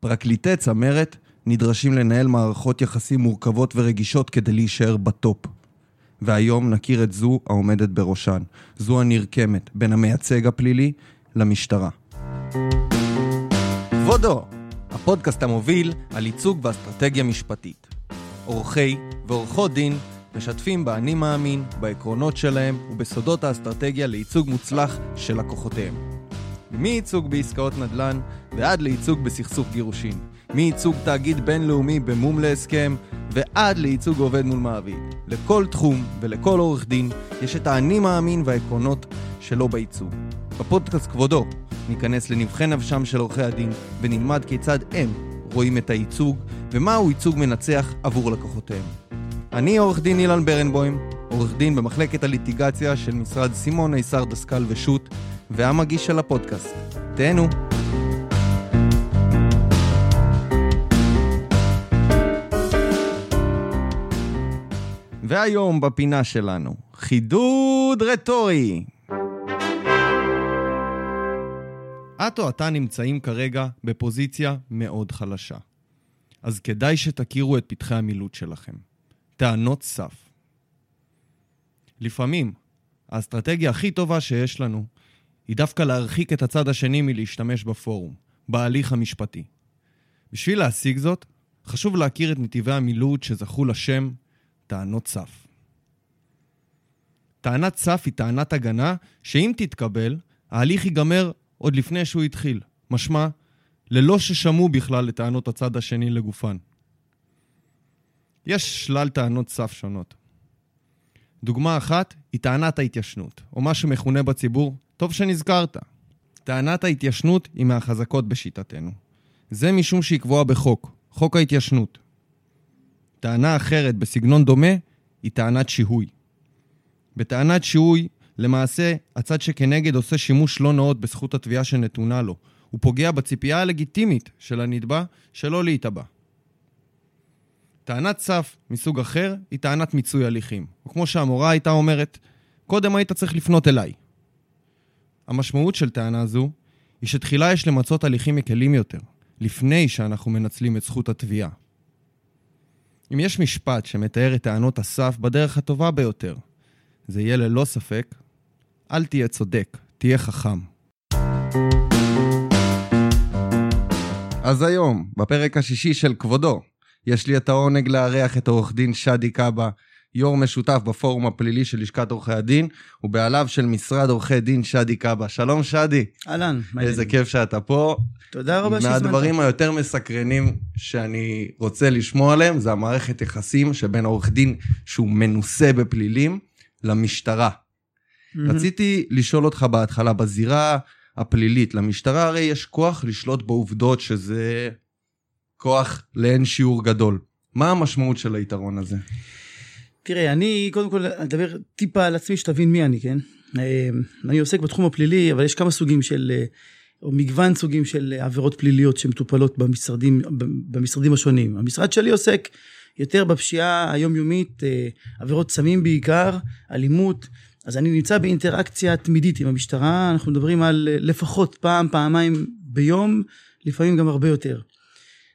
פרקליטי צמרת נדרשים לנהל מערכות יחסים מורכבות ורגישות כדי להישאר בטופ. והיום נכיר את זו העומדת בראשן, זו הנרקמת בין המייצג הפלילי למשטרה. כבודו, הפודקאסט המוביל על ייצוג ואסטרטגיה משפטית. עורכי ועורכות דין משתפים באני מאמין, בעקרונות שלהם ובסודות האסטרטגיה לייצוג מוצלח של לקוחותיהם. מייצוג בעסקאות נדל"ן ועד לייצוג בסכסוך גירושין. מייצוג תאגיד בינלאומי במום להסכם ועד לייצוג עובד מול מעביד. לכל תחום ולכל עורך דין יש את האני מאמין והעקרונות שלו בייצוג. בפודקאסט כבודו ניכנס לנבחי נפשם של עורכי הדין ונלמד כיצד הם רואים את הייצוג ומהו ייצוג מנצח עבור לקוחותיהם. אני עורך דין אילן ברנבוים, עורך דין במחלקת הליטיגציה של משרד סימון, איסר דסקל ושות' והמגיש של הפודקאסט. תהנו. והיום בפינה שלנו, חידוד רטורי. את או אתה נמצאים כרגע בפוזיציה מאוד חלשה. אז כדאי שתכירו את פתחי המילוט שלכם. טענות סף. לפעמים, האסטרטגיה הכי טובה שיש לנו היא דווקא להרחיק את הצד השני מלהשתמש בפורום, בהליך המשפטי. בשביל להשיג זאת, חשוב להכיר את נתיבי המילוט שזכו לשם טענות סף. טענת סף היא טענת הגנה שאם תתקבל, ההליך ייגמר עוד לפני שהוא התחיל. משמע, ללא ששמעו בכלל לטענות הצד השני לגופן. יש שלל טענות סף שונות. דוגמה אחת היא טענת ההתיישנות, או מה שמכונה בציבור, טוב שנזכרת. טענת ההתיישנות היא מהחזקות בשיטתנו. זה משום שהיא קבועה בחוק, חוק ההתיישנות. טענה אחרת בסגנון דומה היא טענת שיהוי. בטענת שיהוי, למעשה, הצד שכנגד עושה שימוש לא נאות בזכות התביעה שנתונה לו. הוא פוגע בציפייה הלגיטימית של הנתבע שלא להיתבע. טענת סף מסוג אחר היא טענת מיצוי הליכים. או כמו שהמורה הייתה אומרת, קודם היית צריך לפנות אליי. המשמעות של טענה זו היא שתחילה יש למצות הליכים מקלים יותר, לפני שאנחנו מנצלים את זכות התביעה. אם יש משפט שמתאר את טענות הסף בדרך הטובה ביותר, זה יהיה ללא ספק, אל תהיה צודק, תהיה חכם. אז היום, בפרק השישי של כבודו, יש לי את העונג לארח את עורך דין שדי קאבה, יו"ר משותף בפורום הפלילי של לשכת עורכי הדין, ובעליו של משרד עורכי דין שדי קאבה. שלום שדי. אהלן, איזה כיף שאתה פה. תודה רבה שהזמנת. מהדברים היותר מסקרנים שאני רוצה לשמוע עליהם, זה המערכת יחסים שבין עורך דין שהוא מנוסה בפלילים למשטרה. Mm-hmm. רציתי לשאול אותך בהתחלה, בזירה הפלילית, למשטרה הרי יש כוח לשלוט בעובדות שזה כוח לאין שיעור גדול. מה המשמעות של היתרון הזה? תראה, אני קודם כל אדבר טיפה על עצמי שתבין מי אני, כן? אה, אני עוסק בתחום הפלילי, אבל יש כמה סוגים של, אה, או מגוון סוגים של עבירות פליליות שמטופלות במשרדים, במשרדים השונים. המשרד שלי עוסק יותר בפשיעה היומיומית, אה, עבירות סמים בעיקר, אלימות. אז אני נמצא באינטראקציה תמידית עם המשטרה, אנחנו מדברים על לפחות פעם, פעמיים ביום, לפעמים גם הרבה יותר.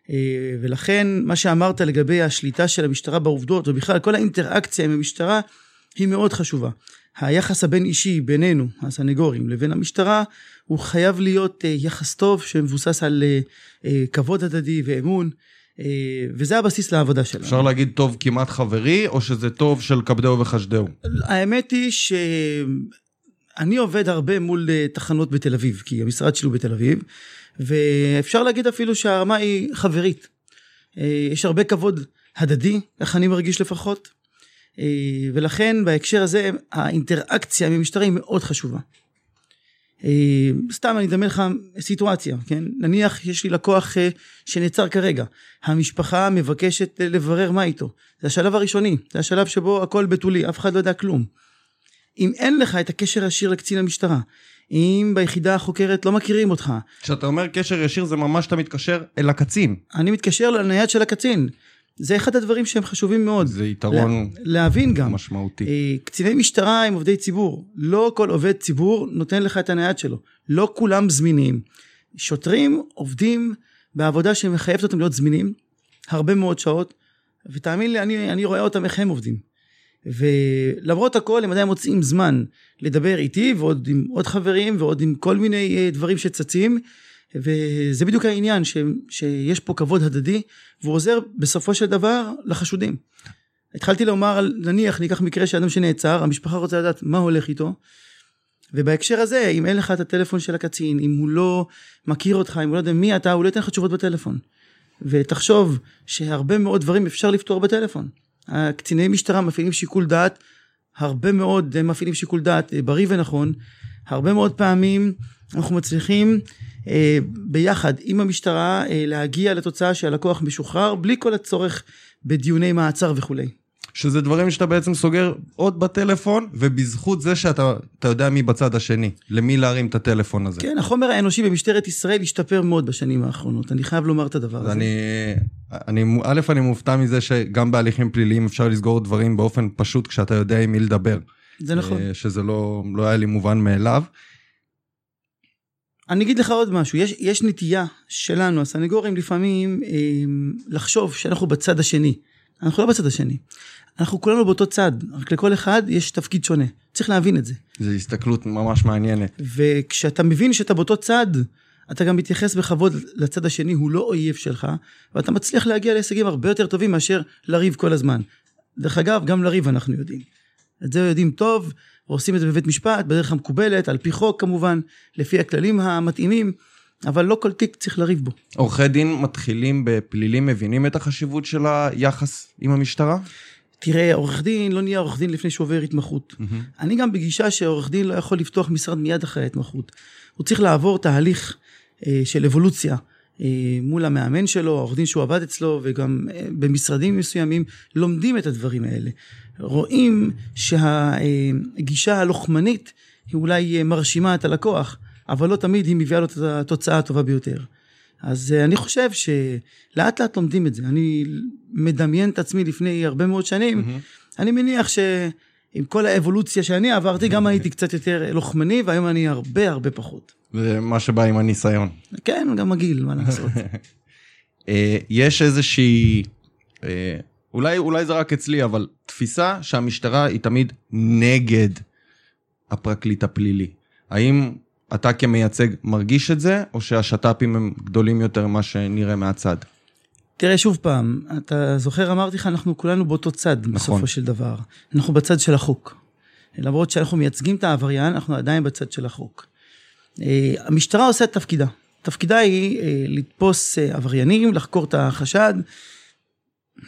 אה, ולכן מה שאמרת לגבי השליטה של המשטרה בעובדות ובכלל כל האינטראקציה עם המשטרה היא מאוד חשובה. היחס הבין אישי בינינו הסנגורים לבין המשטרה הוא חייב להיות אה, יחס טוב שמבוסס על אה, כבוד הדדי ואמון וזה הבסיס לעבודה שלנו. אפשר להגיד טוב כמעט חברי או שזה טוב של כבדהו וחשדהו? האמת היא שאני עובד הרבה מול תחנות בתל אביב כי המשרד שלי הוא בתל אביב ואפשר להגיד אפילו שהרמה היא חברית. אה, יש הרבה כבוד הדדי, איך אני מרגיש לפחות, אה, ולכן בהקשר הזה האינטראקציה עם המשטרה היא מאוד חשובה. אה, סתם אני אדמיין לך סיטואציה, כן? נניח יש לי לקוח שנעצר כרגע, המשפחה מבקשת לברר מה איתו, זה השלב הראשוני, זה השלב שבו הכל בתולי, אף אחד לא יודע כלום. אם אין לך את הקשר הישיר לקצין המשטרה, אם ביחידה החוקרת לא מכירים אותך. כשאתה אומר קשר ישיר זה ממש אתה מתקשר אל הקצין. אני מתקשר לנייד של הקצין. זה אחד הדברים שהם חשובים מאוד. זה יתרון לה, להבין גם. משמעותי. אה, קציני משטרה הם עובדי ציבור. לא כל עובד ציבור נותן לך את הנייד שלו. לא כולם זמינים. שוטרים עובדים בעבודה שמחייבת אותם להיות זמינים, הרבה מאוד שעות, ותאמין לי, אני, אני רואה אותם איך הם עובדים. ולמרות הכל הם עדיין מוצאים זמן לדבר איתי ועוד עם עוד חברים ועוד עם כל מיני אה, דברים שצצים וזה בדיוק העניין ש, שיש פה כבוד הדדי והוא עוזר בסופו של דבר לחשודים. התחלתי לומר נניח ניקח מקרה של אדם שנעצר המשפחה רוצה לדעת מה הולך איתו ובהקשר הזה אם אין לך את הטלפון של הקצין אם הוא לא מכיר אותך אם הוא לא יודע מי אתה הוא לא ייתן לך תשובות בטלפון. ותחשוב שהרבה מאוד דברים אפשר לפתור בטלפון. הקציני משטרה מפעילים שיקול דעת, הרבה מאוד מפעילים שיקול דעת אה, בריא ונכון, הרבה מאוד פעמים אנחנו מצליחים אה, ביחד עם המשטרה אה, להגיע לתוצאה שהלקוח משוחרר בלי כל הצורך בדיוני מעצר וכולי. שזה דברים שאתה בעצם סוגר עוד בטלפון, ובזכות זה שאתה יודע מי בצד השני, למי להרים את הטלפון הזה. כן, החומר האנושי במשטרת ישראל השתפר מאוד בשנים האחרונות, אני חייב לומר את הדבר הזה. אני, אני, א', אני מופתע מזה שגם בהליכים פליליים אפשר לסגור דברים באופן פשוט כשאתה יודע עם מי לדבר. זה נכון. אה, שזה לא, לא היה לי מובן מאליו. אני אגיד לך עוד משהו, יש, יש נטייה שלנו, הסנגורים לפעמים, אה, לחשוב שאנחנו בצד השני. אנחנו לא בצד השני. אנחנו כולנו באותו צד, רק לכל אחד יש תפקיד שונה. צריך להבין את זה. זו הסתכלות ממש מעניינת. וכשאתה מבין שאתה באותו צד, אתה גם מתייחס בכבוד לצד השני, הוא לא אויב שלך, ואתה מצליח להגיע להישגים הרבה יותר טובים מאשר לריב כל הזמן. דרך אגב, גם לריב אנחנו יודעים. את זה יודעים טוב, ועושים את זה בבית משפט, בדרך המקובלת, על פי חוק כמובן, לפי הכללים המתאימים. אבל לא כל תיק צריך לריב בו. עורכי דין מתחילים בפלילים מבינים את החשיבות של היחס עם המשטרה? תראה, עורך דין לא נהיה עורך דין לפני שהוא עובר התמחות. Mm-hmm. אני גם בגישה שעורך דין לא יכול לפתוח משרד מיד אחרי ההתמחות. הוא צריך לעבור תהליך אה, של אבולוציה אה, מול המאמן שלו, העורך דין שהוא עבד אצלו, וגם אה, במשרדים מסוימים לומדים את הדברים האלה. רואים שהגישה הלוחמנית היא אולי אה, מרשימה את הלקוח, אבל לא תמיד היא מביאה לו את התוצאה הטובה ביותר. אז אה, אני חושב שלאט לאט לומדים את זה. אני מדמיין את עצמי לפני הרבה מאוד שנים, mm-hmm. אני מניח שעם כל האבולוציה שאני עברתי, גם הייתי קצת יותר לוחמני, והיום אני הרבה הרבה פחות. זה מה שבא עם הניסיון. כן, גם מגעיל, מה לעשות. אה, יש איזושהי, אה, אולי, אולי זה רק אצלי, אבל תפיסה שהמשטרה היא תמיד נגד הפרקליט הפלילי. האם אתה כמייצג מרגיש את זה, או שהשת"פים הם גדולים יותר ממה שנראה מהצד? תראה, שוב פעם, אתה זוכר, אמרתי לך, אנחנו כולנו באותו צד, נכון. בסופו של דבר. אנחנו בצד של החוק. למרות שאנחנו מייצגים את העבריין, אנחנו עדיין בצד של החוק. אה, המשטרה עושה את תפקידה. תפקידה היא אה, לתפוס אה, עבריינים, לחקור את החשד,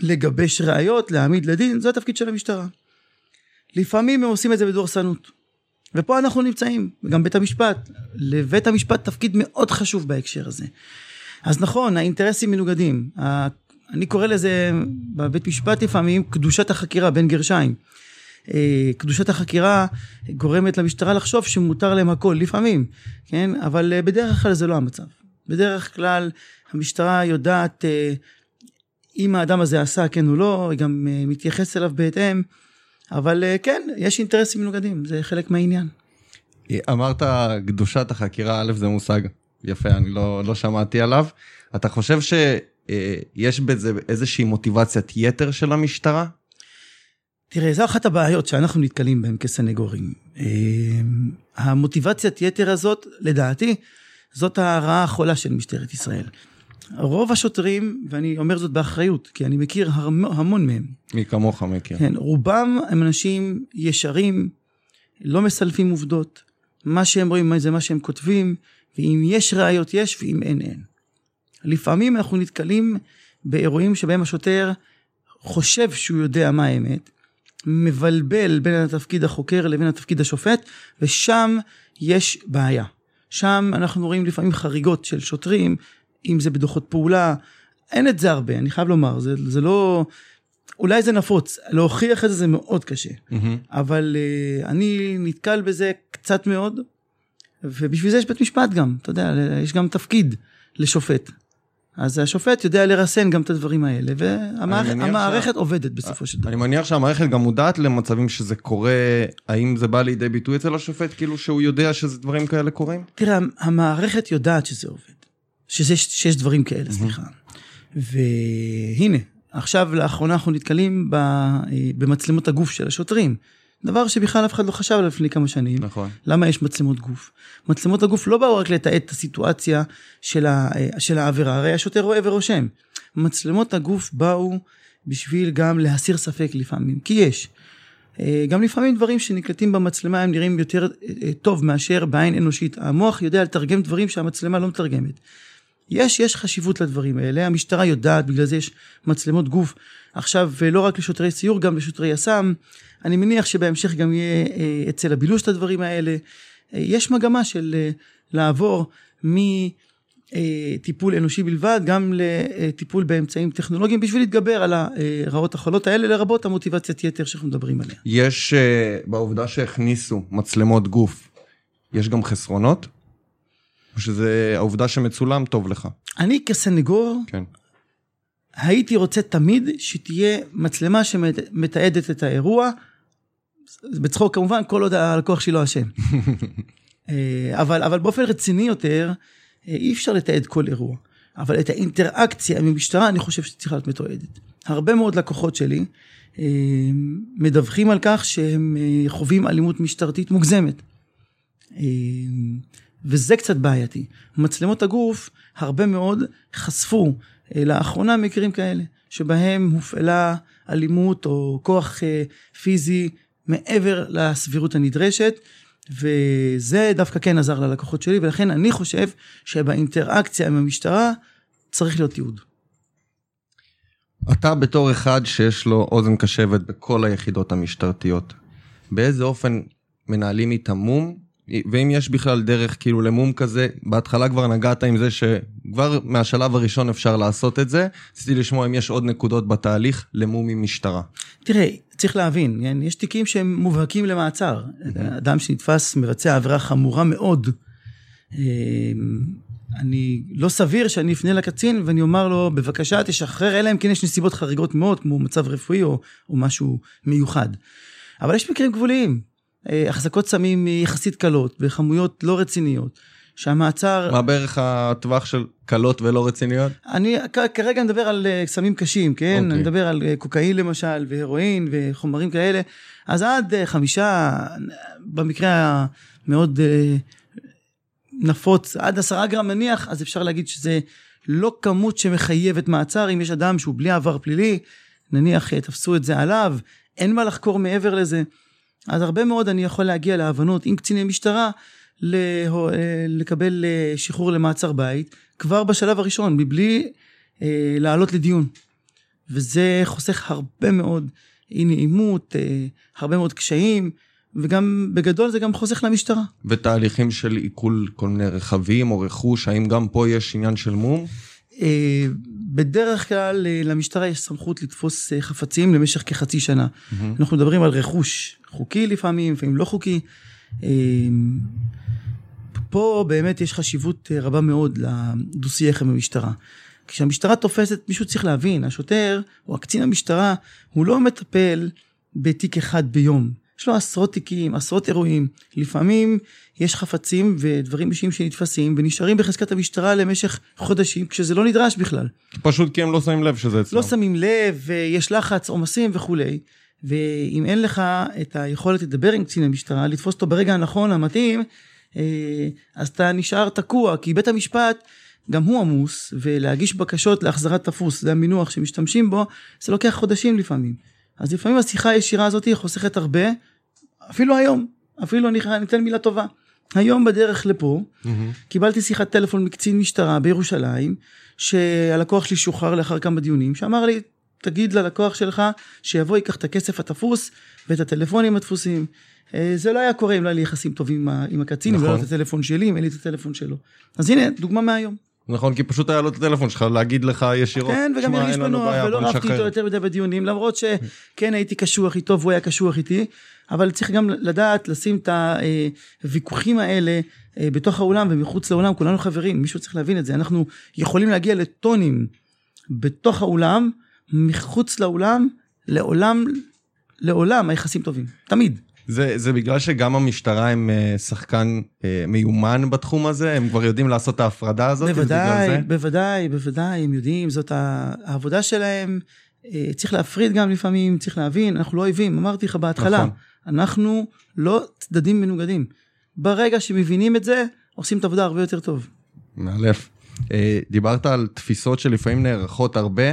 לגבש ראיות, להעמיד לדין, זה התפקיד של המשטרה. לפעמים הם עושים את זה בדורסנות. ופה אנחנו נמצאים, גם בית המשפט. לבית המשפט תפקיד מאוד חשוב בהקשר הזה. אז נכון, האינטרסים מנוגדים. אני קורא לזה בבית משפט לפעמים קדושת החקירה בין גרשיים. אה, קדושת החקירה גורמת למשטרה לחשוב שמותר להם הכל, לפעמים, כן? אבל אה, בדרך כלל זה לא המצב. בדרך כלל המשטרה יודעת אה, אם האדם הזה עשה כן או לא, היא גם מתייחסת אליו בהתאם. אבל אה, כן, יש אינטרסים מנוגדים, זה חלק מהעניין. אמרת קדושת החקירה, א', זה מושג יפה, אני לא, לא שמעתי עליו. אתה חושב שיש בזה איזושהי מוטיבציית יתר של המשטרה? תראה, זו אחת הבעיות שאנחנו נתקלים בהן כסנגורים. אה, המוטיבציית יתר הזאת, לדעתי, זאת הרעה החולה של משטרת ישראל. רוב השוטרים, ואני אומר זאת באחריות, כי אני מכיר המון מהם. מי כמוך מכיר. כן, רובם הם אנשים ישרים, לא מסלפים עובדות. מה שהם רואים זה מה שהם כותבים, ואם יש ראיות יש, ואם אין אין. לפעמים אנחנו נתקלים באירועים שבהם השוטר חושב שהוא יודע מה האמת, מבלבל בין התפקיד החוקר לבין התפקיד השופט, ושם יש בעיה. שם אנחנו רואים לפעמים חריגות של שוטרים אם זה בדוחות פעולה, אין את זה הרבה, אני חייב לומר, זה, זה לא... אולי זה נפוץ, להוכיח את זה זה מאוד קשה, mm-hmm. אבל uh, אני נתקל בזה קצת מאוד, ובשביל זה יש בית משפט גם, אתה יודע, יש גם תפקיד לשופט. אז השופט יודע לרסן גם את הדברים האלה, והמערכת שה... עובדת בסופו של דבר. אני מניח שהמערכת גם מודעת למצבים שזה קורה, האם זה בא לידי ביטוי אצל השופט, כאילו שהוא יודע שזה דברים כאלה קורים? תראה, המערכת יודעת שזה עובד. שזה, שיש דברים כאלה, סליחה. והנה, עכשיו לאחרונה אנחנו נתקלים ב, אה, במצלמות הגוף של השוטרים. דבר שבכלל אף אחד לא חשב עליו לפני כמה שנים. נכון. למה יש מצלמות גוף? מצלמות הגוף לא באו רק לתעד את הסיטואציה של, ה, אה, של העבירה, הרי השוטר רואה ורושם. מצלמות הגוף באו בשביל גם להסיר ספק לפעמים, כי יש. אה, גם לפעמים דברים שנקלטים במצלמה הם נראים יותר טוב מאשר בעין אנושית. המוח יודע לתרגם דברים שהמצלמה לא מתרגמת. יש, יש חשיבות לדברים האלה, המשטרה יודעת, בגלל זה יש מצלמות גוף. עכשיו, ולא רק לשוטרי סיור, גם לשוטרי יס"מ. אני מניח שבהמשך גם יהיה אה, אצל הבילוש את הדברים האלה. אה, יש מגמה של אה, לעבור מטיפול אנושי בלבד, גם לטיפול באמצעים טכנולוגיים, בשביל להתגבר על הרעות החולות האלה, לרבות המוטיבציית יתר שאנחנו מדברים עליה. יש, בעובדה שהכניסו מצלמות גוף, יש גם חסרונות? או שזה העובדה שמצולם טוב לך? אני כסנגור, כן. הייתי רוצה תמיד שתהיה מצלמה שמתעדת את האירוע, בצחוק כמובן, כל עוד הלקוח שלי לא אשם. אה, אבל, אבל באופן רציני יותר, אה, אי אפשר לתעד כל אירוע. אבל את האינטראקציה עם המשטרה, אני חושב שצריכה להיות מתועדת. הרבה מאוד לקוחות שלי אה, מדווחים על כך שהם חווים אלימות משטרתית מוגזמת. וזה קצת בעייתי. מצלמות הגוף הרבה מאוד חשפו אה, לאחרונה מקרים כאלה, שבהם הופעלה אלימות או כוח אה, פיזי מעבר לסבירות הנדרשת, וזה דווקא כן עזר ללקוחות שלי, ולכן אני חושב שבאינטראקציה עם המשטרה צריך להיות תיעוד. אתה בתור אחד שיש לו אוזן קשבת בכל היחידות המשטרתיות, באיזה אופן מנהלים איתם מום ואם יש בכלל דרך כאילו למום כזה, בהתחלה כבר נגעת עם זה שכבר מהשלב הראשון אפשר לעשות את זה. רציתי לשמוע אם יש עוד נקודות בתהליך למום עם משטרה. תראה, צריך להבין, כן? יש תיקים שהם מובהקים למעצר. אדם שנתפס מבצע עבירה חמורה מאוד. אמ, אני לא סביר שאני אפנה לקצין ואני אומר לו בבקשה תשחרר אלא אם כן יש נסיבות חריגות מאוד כמו מצב רפואי או, או משהו מיוחד. אבל יש מקרים גבוליים אה, החזקות סמים יחסית קלות, בכמויות לא רציניות. שהמעצר... מה בערך הטווח של קלות ולא רציניות? אני כרגע מדבר על אה, סמים קשים, כן? Okay. אוקיי. אני מדבר על אה, קוקאין למשל, והרואין וחומרים כאלה. אז עד חמישה, במקרה המאוד נפוץ, עד עשרה גרם נניח, אז אפשר להגיד שזה לא כמות שמחייבת מעצר. אם יש אדם שהוא בלי עבר פלילי, נניח תפסו את זה עליו, אין מה לחקור מעבר לזה. אז הרבה מאוד אני יכול להגיע להבנות עם קציני משטרה לקבל אה, שחרור למעצר בית כבר בשלב הראשון מבלי אה, לעלות לדיון. וזה חוסך הרבה מאוד אי נעימות, אה, הרבה מאוד קשיים, וגם בגדול זה גם חוסך למשטרה. ותהליכים של עיכול כל מיני רכבים או רכוש, האם גם פה יש עניין של מום? בדרך כלל למשטרה יש סמכות לתפוס חפצים למשך כחצי שנה. Mm-hmm. אנחנו מדברים על רכוש חוקי לפעמים, לפעמים לא חוקי. פה באמת יש חשיבות אה, רבה מאוד לדו-שיח עם המשטרה. כשהמשטרה תופסת, מישהו צריך להבין, השוטר או הקצין המשטרה, הוא לא מטפל בתיק אחד ביום. יש לו עשרות תיקים, עשרות אירועים. לפעמים יש חפצים ודברים אישיים שנתפסים ונשארים בחזקת המשטרה למשך חודשים, כשזה לא נדרש בכלל. פשוט כי הם לא שמים לב שזה אצלם. לא שמים לב, ויש לחץ, עומסים וכולי. ואם אין לך את היכולת לדבר עם קצין המשטרה, לתפוס אותו ברגע הנכון, המתאים, אה, אז אתה נשאר תקוע, כי בית המשפט, גם הוא עמוס, ולהגיש בקשות להחזרת תפוס, זה המינוח שמשתמשים בו, זה לוקח חודשים לפעמים. אז לפעמים השיחה הישירה הזאת חוסכת הרבה, אפילו היום, אפילו אני אתן מילה טובה. היום בדרך לפה, mm-hmm. קיבלתי שיחת טלפון מקצין משטרה בירושלים, שהלקוח שלי שוחרר לאחר כמה דיונים, שאמר לי, תגיד ללקוח שלך שיבוא ייקח את הכסף התפוס ואת הטלפונים הדפוסים. אה, זה לא היה קורה אם לא היה לי יחסים טובים עם הקצין, נכון. אם לא היה נכון. את הטלפון שלי, אם אין לי את הטלפון שלו. אז הנה, דוגמה מהיום. נכון, כי פשוט היה לו את הטלפון שלך להגיד לך ישירות. כן, וגם הרגיש בנוח, ולא רבתי איתו יותר מדי בדיונים, למרות שכן הייתי קשוח איתו והוא היה קשוח איתי, אבל צריך גם לדעת לשים את הוויכוחים האלה אה, בתוך האולם ומחוץ לאולם, כולנו חברים, מישהו צריך להבין את זה, אנחנו יכולים להגיע לטונים בתוך האולם, מחוץ לאולם, לעולם, לעולם היחסים טובים, תמיד. זה, זה בגלל שגם המשטרה הם אה, שחקן אה, מיומן בתחום הזה? הם כבר יודעים לעשות את ההפרדה הזאת? בוודאי, בוודאי, בוודאי, הם יודעים, זאת העבודה שלהם. אה, צריך להפריד גם לפעמים, צריך להבין, אנחנו לא אויבים, אמרתי לך בהתחלה, נכון. אנחנו לא צדדים מנוגדים. ברגע שמבינים את זה, עושים את העבודה הרבה יותר טוב. מאלף. דיברת על תפיסות שלפעמים נערכות הרבה.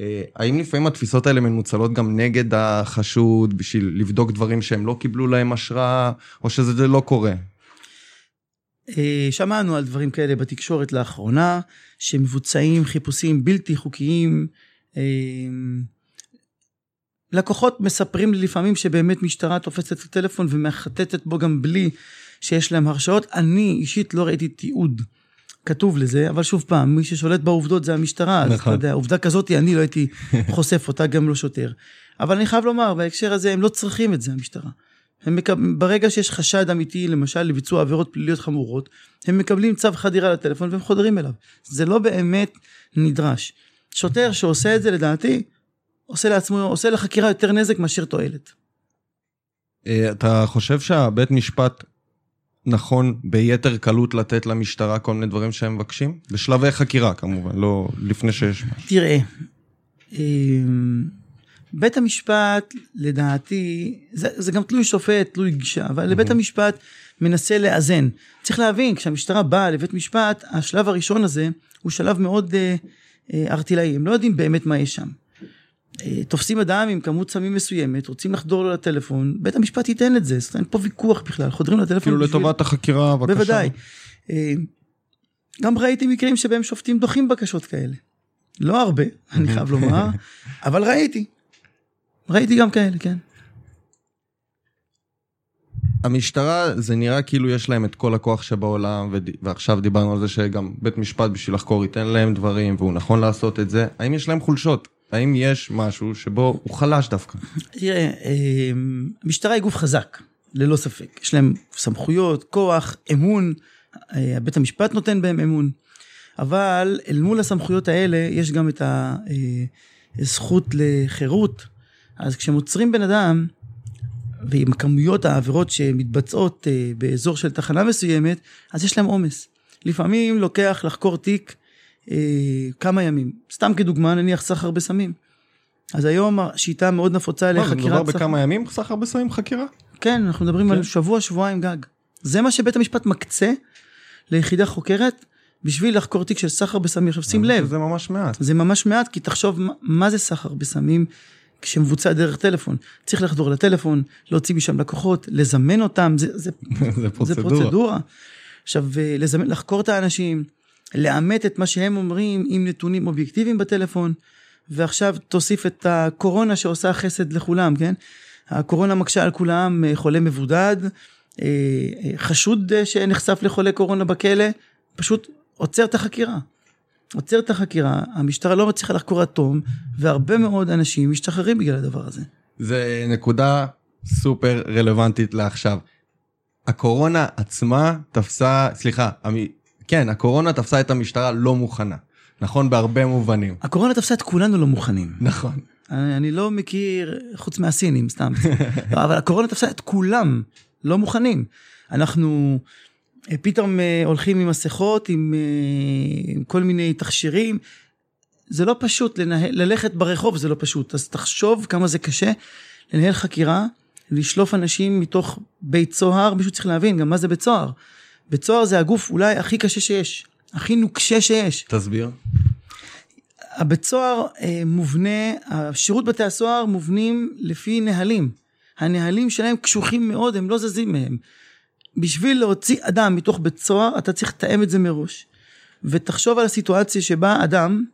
אה, האם לפעמים התפיסות האלה מנוצלות גם נגד החשוד בשביל לבדוק דברים שהם לא קיבלו להם השראה, או שזה לא קורה? אה, שמענו על דברים כאלה בתקשורת לאחרונה, שמבוצעים חיפושים בלתי חוקיים. אה, לקוחות מספרים לי לפעמים שבאמת משטרה תופסת את הטלפון ומחטטת בו גם בלי שיש להם הרשאות. אני אישית לא ראיתי תיעוד כתוב לזה, אבל שוב פעם, מי ששולט בעובדות זה המשטרה, נכון. אז אתה יודע, עובדה כזאת, אני לא הייתי חושף אותה, גם לא שוטר. אבל אני חייב לומר, בהקשר הזה, הם לא צריכים את זה, המשטרה. הם מקב... ברגע שיש חשד אמיתי, למשל, לביצוע עבירות פליליות חמורות, הם מקבלים צו חדירה לטלפון והם חודרים אליו. זה לא באמת נדרש. שוטר שעושה את זה, לדעתי, עושה לעצמו, עושה לחקירה יותר נזק מאשר תועלת. אה, אתה חושב שהבית משפט נכון ביתר קלות לתת למשטרה כל מיני דברים שהם מבקשים? בשלבי חקירה כמובן, לא לפני שיש משהו. תראה, אמ, בית המשפט, לדעתי, זה, זה גם תלוי שופט, תלוי גישה, אבל לבית המשפט מנסה לאזן. צריך להבין, כשהמשטרה באה לבית משפט, השלב הראשון הזה הוא שלב מאוד אה, אה, ארטילאי, הם לא יודעים באמת מה יש שם. אה, תופסים אדם עם כמות סמים מסוימת, רוצים לחדור לו לטלפון, בית המשפט ייתן את זה, זאת אומרת, אין פה ויכוח בכלל, חודרים לטלפון. כאילו בשביל... לטובת החקירה, בבקשה. בוודאי. אה, גם ראיתי מקרים שבהם שופטים דוחים בקשות כאלה. לא הרבה, אני חייב לומר, אבל ראיתי. ראיתי גם כאלה, כן. המשטרה, זה נראה כאילו יש להם את כל הכוח שבעולם, ועכשיו דיברנו על זה שגם בית משפט בשביל לחקור ייתן להם דברים, והוא נכון לעשות את זה. האם יש להם חולשות? האם יש משהו שבו הוא חלש דווקא? תראה, המשטרה היא גוף חזק, ללא ספק. יש להם סמכויות, כוח, אמון, אה, בית המשפט נותן בהם אמון. אבל אל מול הסמכויות האלה יש גם את הזכות לחירות. אז כשהם עוצרים בן אדם, ועם כמויות העבירות שמתבצעות אה, באזור של תחנה מסוימת, אז יש להם עומס. לפעמים לוקח לחקור תיק אה, כמה ימים. סתם כדוגמה, נניח סחר בסמים. אז היום השיטה מאוד נפוצה לחקירת סחר. מדובר בכמה ימים סחר בסמים חקירה? כן, אנחנו מדברים כן. על שבוע, שבועיים גג. זה מה שבית המשפט מקצה ליחידה חוקרת בשביל לחקור תיק של סחר בסמים. עכשיו שים לב. זה ממש מעט. זה ממש מעט, כי תחשוב מה זה סחר בסמים כשמבוצע דרך טלפון. צריך לחדור לטלפון, להוציא משם לקוחות, לזמן אותם, זה, זה, זה פרוצדורה. זה פרוצדורה. עכשיו, אה, לזמן, לחקור את האנשים, לאמת את מה שהם אומרים עם נתונים אובייקטיביים בטלפון, ועכשיו תוסיף את הקורונה שעושה חסד לכולם, כן? הקורונה מקשה על כולם, אה, חולה מבודד, אה, אה, חשוד שנחשף לחולה קורונה בכלא, פשוט עוצר את החקירה. עוצר את החקירה, המשטרה לא מצליחה לחקור עד תום, והרבה מאוד אנשים משתחררים בגלל הדבר הזה. זה נקודה סופר רלוונטית לעכשיו. הקורונה עצמה תפסה, סליחה, כן, הקורונה תפסה את המשטרה לא מוכנה. נכון בהרבה מובנים. הקורונה תפסה את כולנו לא מוכנים. נכון. אני, אני לא מכיר, חוץ מהסינים, סתם. לא, אבל הקורונה תפסה את כולם לא מוכנים. אנחנו אה, פתאום אה, הולכים עם מסכות, עם, אה, עם כל מיני תכשירים. זה לא פשוט, לנהל, ללכת ברחוב זה לא פשוט. אז תחשוב כמה זה קשה לנהל חקירה, לשלוף אנשים מתוך בית סוהר, מישהו צריך להבין גם מה זה בית סוהר. בית סוהר זה הגוף אולי הכי קשה שיש, הכי נוקשה שיש. תסביר. הבית סוהר אה, מובנה, השירות בתי הסוהר מובנים לפי נהלים. הנהלים שלהם קשוחים מאוד, הם לא זזים מהם. בשביל להוציא אדם מתוך בית סוהר, אתה צריך לתאם את זה מראש. ותחשוב על הסיטואציה שבה אדם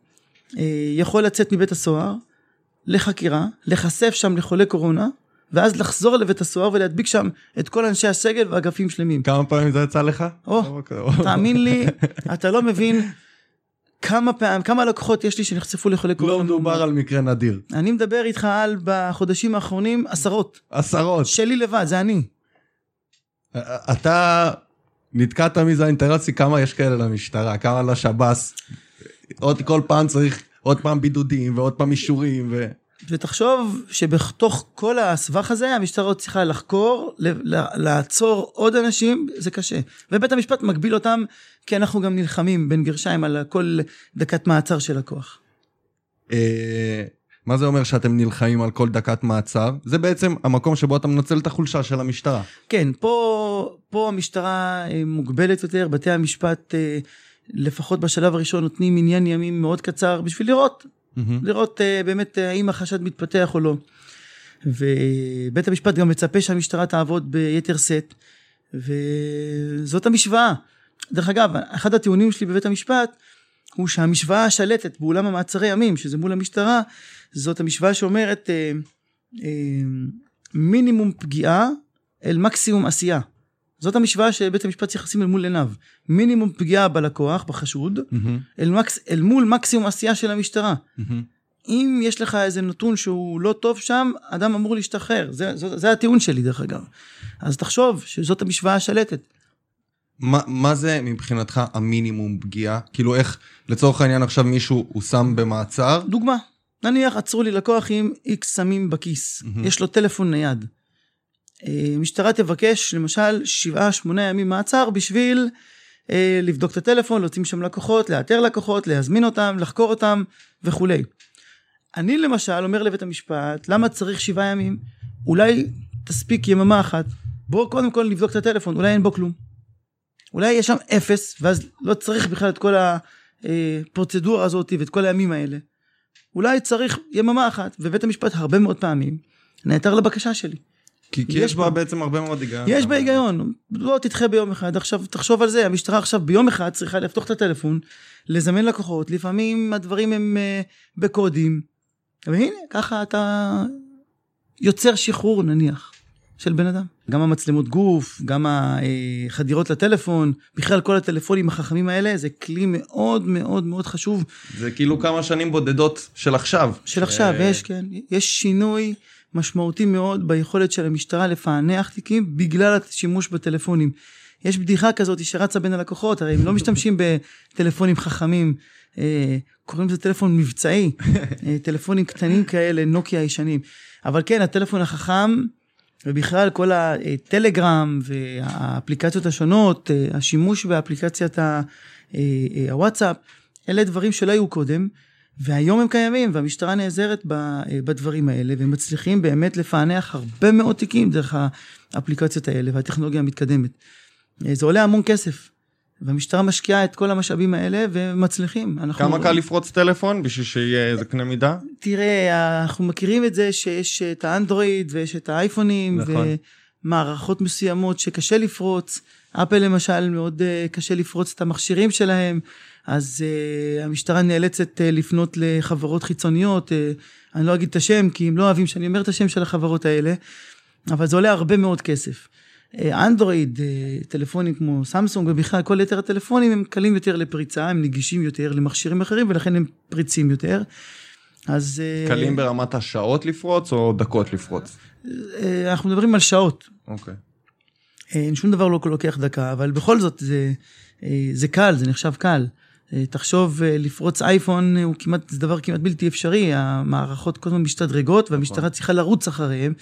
אה, יכול לצאת מבית הסוהר לחקירה, להיחשף שם לחולי קורונה, ואז לחזור לבית הסוהר ולהדביק שם את כל אנשי הסגל ואגפים שלמים. כמה פעמים זה יצא לך? או, תאמין לי, אתה לא מבין כמה פעמים, כמה לקוחות יש לי שנחשפו לחולי קורונה. לא מדובר על מקרה נדיר. אני מדבר איתך על בחודשים האחרונים עשרות. עשרות. שלי לבד, זה אני. אתה נתקעת מזה אינטרסי כמה יש כאלה למשטרה, כמה לשב"ס. עוד כל פעם צריך עוד פעם בידודים ועוד פעם אישורים ו... ותחשוב שבתוך כל הסבך הזה המשטרה צריכה לחקור, לעצור עוד אנשים, זה קשה. ובית המשפט מגביל אותם, כי אנחנו גם נלחמים בין גרשיים על כל דקת מעצר של לקוח. אה, מה זה אומר שאתם נלחמים על כל דקת מעצר? זה בעצם המקום שבו אתה מנצל את החולשה של המשטרה. כן, פה, פה המשטרה אה, מוגבלת יותר, בתי המשפט אה, לפחות בשלב הראשון נותנים עניין ימים מאוד קצר בשביל לראות. לראות אה, באמת אה, האם החשד מתפתח או לא. ובית המשפט גם מצפה שהמשטרה תעבוד ביתר שאת, וזאת המשוואה. דרך אגב, אחד הטיעונים שלי בבית המשפט הוא שהמשוואה השלטת באולם המעצרי ימים, שזה מול המשטרה, זאת המשוואה שאומרת אה, אה, מינימום פגיעה אל מקסימום עשייה. זאת המשוואה שבית המשפט צריך לשים אל מול עיניו. מינימום פגיעה בלקוח, בחשוד, מהמם. אל, מקס, אל מול מקסימום עשייה של המשטרה. מהמם. אם יש לך איזה נתון שהוא לא טוב שם, אדם אמור להשתחרר. זה, זה, זה הטיעון שלי דרך אגב. אז תחשוב שזאת המשוואה השלטת. מה, מה זה מבחינתך המינימום פגיעה? כאילו איך, לצורך העניין עכשיו מישהו הוא שם במעצר, דוגמה, נניח עצרו לי לקוח עם איקס סמים בכיס, מהמם. יש לו טלפון נייד. אה, משטרה תבקש למשל שבעה שמונה ימים מעצר בשביל אה, לבדוק את הטלפון, להוציא משם לקוחות, לאתר לקוחות, להזמין אותם, לחקור אותם וכולי. אני למשל אומר לבית המשפט, למה צריך שבעה ימים? אולי תספיק יממה אחת, בואו קודם כל נבדוק את הטלפון, אולי אין בו כלום. אולי יש שם אפס, ואז לא צריך בכלל את כל הפרוצדורה הזאת ואת כל הימים האלה. אולי צריך יממה אחת, ובית המשפט הרבה מאוד פעמים נעתר לבקשה שלי. כי, כי יש יש בה בעצם הרבה מאוד היגיון. יש בה היגיון, לא תדחה ביום אחד, עכשיו תחשוב על זה, המשטרה עכשיו ביום אחד צריכה לפתוח את הטלפון, לזמן לקוחות, לפעמים הדברים הם אה, בקודים, והנה, ככה אתה יוצר שחרור נניח, של בן אדם. גם המצלמות גוף, גם החדירות לטלפון, בכלל כל הטלפונים החכמים האלה, זה כלי מאוד מאוד מאוד חשוב זה כאילו כמה שנים בודדות של עכשיו. של ש- עכשיו, יש, כן, יש שינוי משמעותי מאוד ביכולת של המשטרה לפענח תיקים בגלל השימוש בטלפונים. יש בדיחה כזאת שרצה בין הלקוחות, הרי הם לא משתמשים בטלפונים חכמים, אה, קוראים לזה טלפון מבצעי, אה, טלפונים קטנים כאלה, נוקיה ישנים. אבל כן, הטלפון החכם, ובכלל כל הטלגרם והאפליקציות השונות, אה, השימוש באפליקציית הוואטסאפ, אלה דברים שלא היו קודם, והיום הם קיימים, והמשטרה נעזרת אה, בדברים האלה, והם מצליחים באמת לפענח הרבה מאוד תיקים דרך האפליקציות האלה והטכנולוגיה המתקדמת. אה, זה עולה המון כסף, והמשטרה משקיעה את כל המשאבים האלה, ומצליחים. אנחנו- כמה קל לפרוץ טלפון בשביל שיהיה איזה קנה מידה? תראה, אנחנו מכירים את זה שיש את האנדרואיד ויש את האייפונים, נכון. ומערכות מסוימות שקשה לפרוץ. אפל למשל, מאוד אה, קשה לפרוץ את המכשירים שלהם, אז uh, המשטרה נאלצת uh, לפנות לחברות חיצוניות, uh, אני לא אגיד את השם, כי הם לא אוהבים שאני אומר את השם של החברות האלה, אבל זה עולה הרבה מאוד כסף. אנדרואיד, אה, טלפונים כמו סמסונג ובכלל כל יתר הטלפונים הם קלים יותר לפריצה, הם נגישים יותר למכשירים אחרים ולכן הם פריצים יותר. אז קלים ברמת השעות לפרוץ או דקות לפרוץ? אנחנו מדברים על שעות, אוקיי. אה, שום דבר לא לוקח דקה, אבל בכל זאת זה, זה קל, זה נחשב קל. אה, תחשוב, אה, לפרוץ אייפון אה, הוא כמעט, זה דבר כמעט בלתי אפשרי, המערכות כל הזמן משתדרגות והמשטרה צריכה לרוץ אחריהם,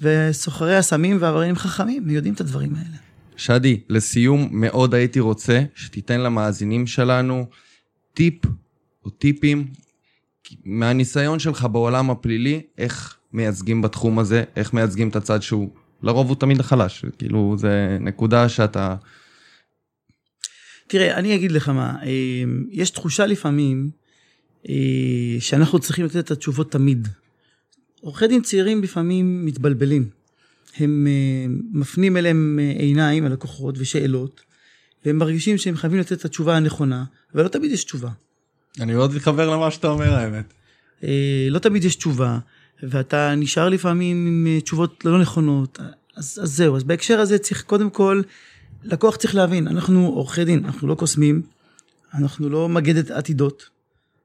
וסוחרי הסמים והעבריינים חכמים, יודעים את הדברים האלה. שדי, לסיום, מאוד הייתי רוצה שתיתן למאזינים שלנו טיפ או טיפים מהניסיון שלך בעולם הפלילי, איך מייצגים בתחום הזה, איך מייצגים את הצד שהוא, לרוב הוא תמיד החלש, כאילו זה נקודה שאתה... תראה, אני אגיד לך מה, אה, יש תחושה לפעמים אה, שאנחנו צריכים לתת את התשובות תמיד. עורכי דין צעירים לפעמים מתבלבלים. הם אה, מפנים אליהם עיניים, הלקוחות, ושאלות, והם מרגישים שהם חייבים לתת את התשובה הנכונה, ולא תמיד יש תשובה. אני מאוד מתחבר למה שאתה אומר האמת. לא תמיד יש תשובה, ואתה נשאר לפעמים עם תשובות לא נכונות. אז, אז זהו, אז בהקשר הזה צריך קודם כל, לקוח צריך להבין, אנחנו עורכי דין, אנחנו לא קוסמים, אנחנו לא מגדת עתידות,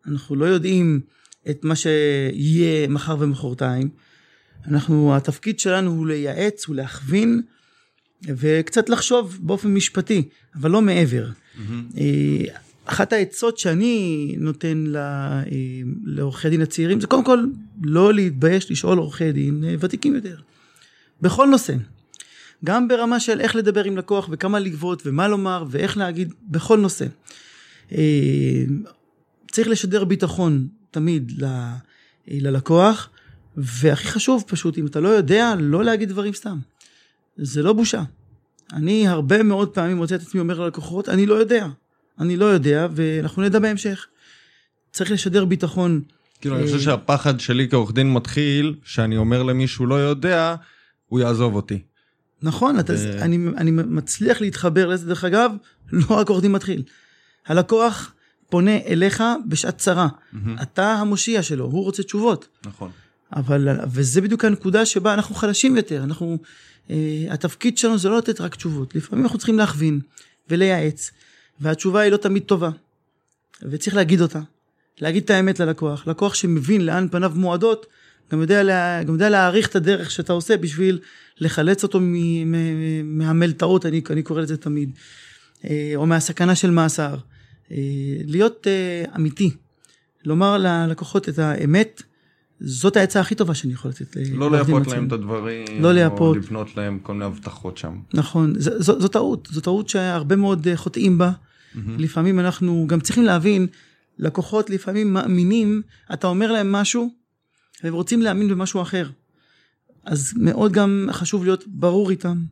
אנחנו לא יודעים את מה שיהיה מחר ומחרתיים. אנחנו, התפקיד שלנו הוא לייעץ, הוא להכווין, וקצת לחשוב באופן משפטי, אבל לא מעבר. אה, אחת העצות שאני נותן אה, לעורכי דין הצעירים זה קודם כל לא להתבייש לשאול עורכי דין אה, ותיקים יותר. בכל נושא. גם ברמה של איך לדבר עם לקוח וכמה לגבות ומה לומר ואיך להגיד בכל נושא. אה, צריך לשדר ביטחון תמיד ללקוח והכי חשוב פשוט אם אתה לא יודע לא להגיד דברים סתם. זה לא בושה. אני הרבה מאוד פעמים מוצא את עצמי אומר ללקוחות אני לא יודע. אני לא יודע, ואנחנו נדע בהמשך. צריך לשדר ביטחון. כאילו, אני חושב אה, שהפחד שלי כעורך דין מתחיל, שאני אומר למישהו לא יודע, הוא יעזוב אותי. נכון, אתה, אני, אני מצליח להתחבר לזה, דרך אגב, לא רק עורך דין מתחיל. הלקוח פונה אליך בשעת צרה. אתה המושיע שלו, הוא רוצה תשובות. נכון. אבל, וזה בדיוק הנקודה שבה אנחנו חלשים יותר. אנחנו, uh, התפקיד שלנו זה לא לתת רק תשובות. לפעמים אנחנו צריכים להכווין ולייעץ. והתשובה היא לא תמיד טובה. וצריך להגיד אותה. להגיד את האמת ללקוח. לקוח שמבין לאן פניו מועדות, גם יודע, לה, גם יודע להעריך את הדרך שאתה עושה בשביל לחלץ אותו מהמלטעות, אני, אני קורא לזה תמיד, אה, או מהסכנה של מאסר. אה, להיות אה, אמיתי, לומר ללקוחות את האמת, זאת העצה הכי טובה שאני יכול לתת. לא לייפות להם את הדברים, לא לייפות. או לבנות להם כל מיני הבטחות שם. נכון, זו טעות, זו טעות שהרבה מאוד חוטאים בה. Mm-hmm. לפעמים אנחנו גם צריכים להבין, לקוחות לפעמים מאמינים, אתה אומר להם משהו, והם רוצים להאמין במשהו אחר. אז מאוד גם חשוב להיות ברור איתם,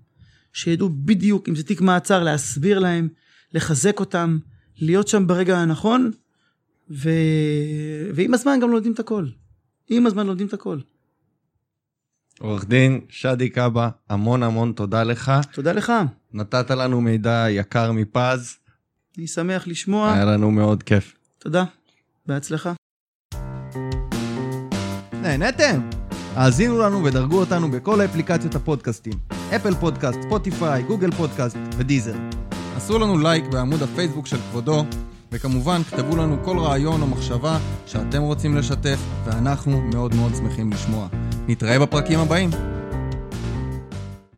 שידעו בדיוק אם זה תיק מעצר, להסביר להם, לחזק אותם, להיות שם ברגע הנכון, ו... ועם הזמן גם לומדים את הכל. עם הזמן לומדים את הכל. עורך דין שדי קאבה, המון המון תודה לך. תודה לך. נתת לנו מידע יקר מפז. אני שמח לשמוע. היה לנו מאוד כיף. תודה, בהצלחה. נהנתם? האזינו לנו ודרגו אותנו בכל האפליקציות הפודקאסטים. Apple Podcast, Spotify, Google Podcast ו Deezer. עשו לנו לייק בעמוד הפייסבוק של כבודו, וכמובן כתבו לנו כל רעיון או מחשבה שאתם רוצים לשתף, ואנחנו מאוד מאוד שמחים לשמוע. נתראה בפרקים הבאים.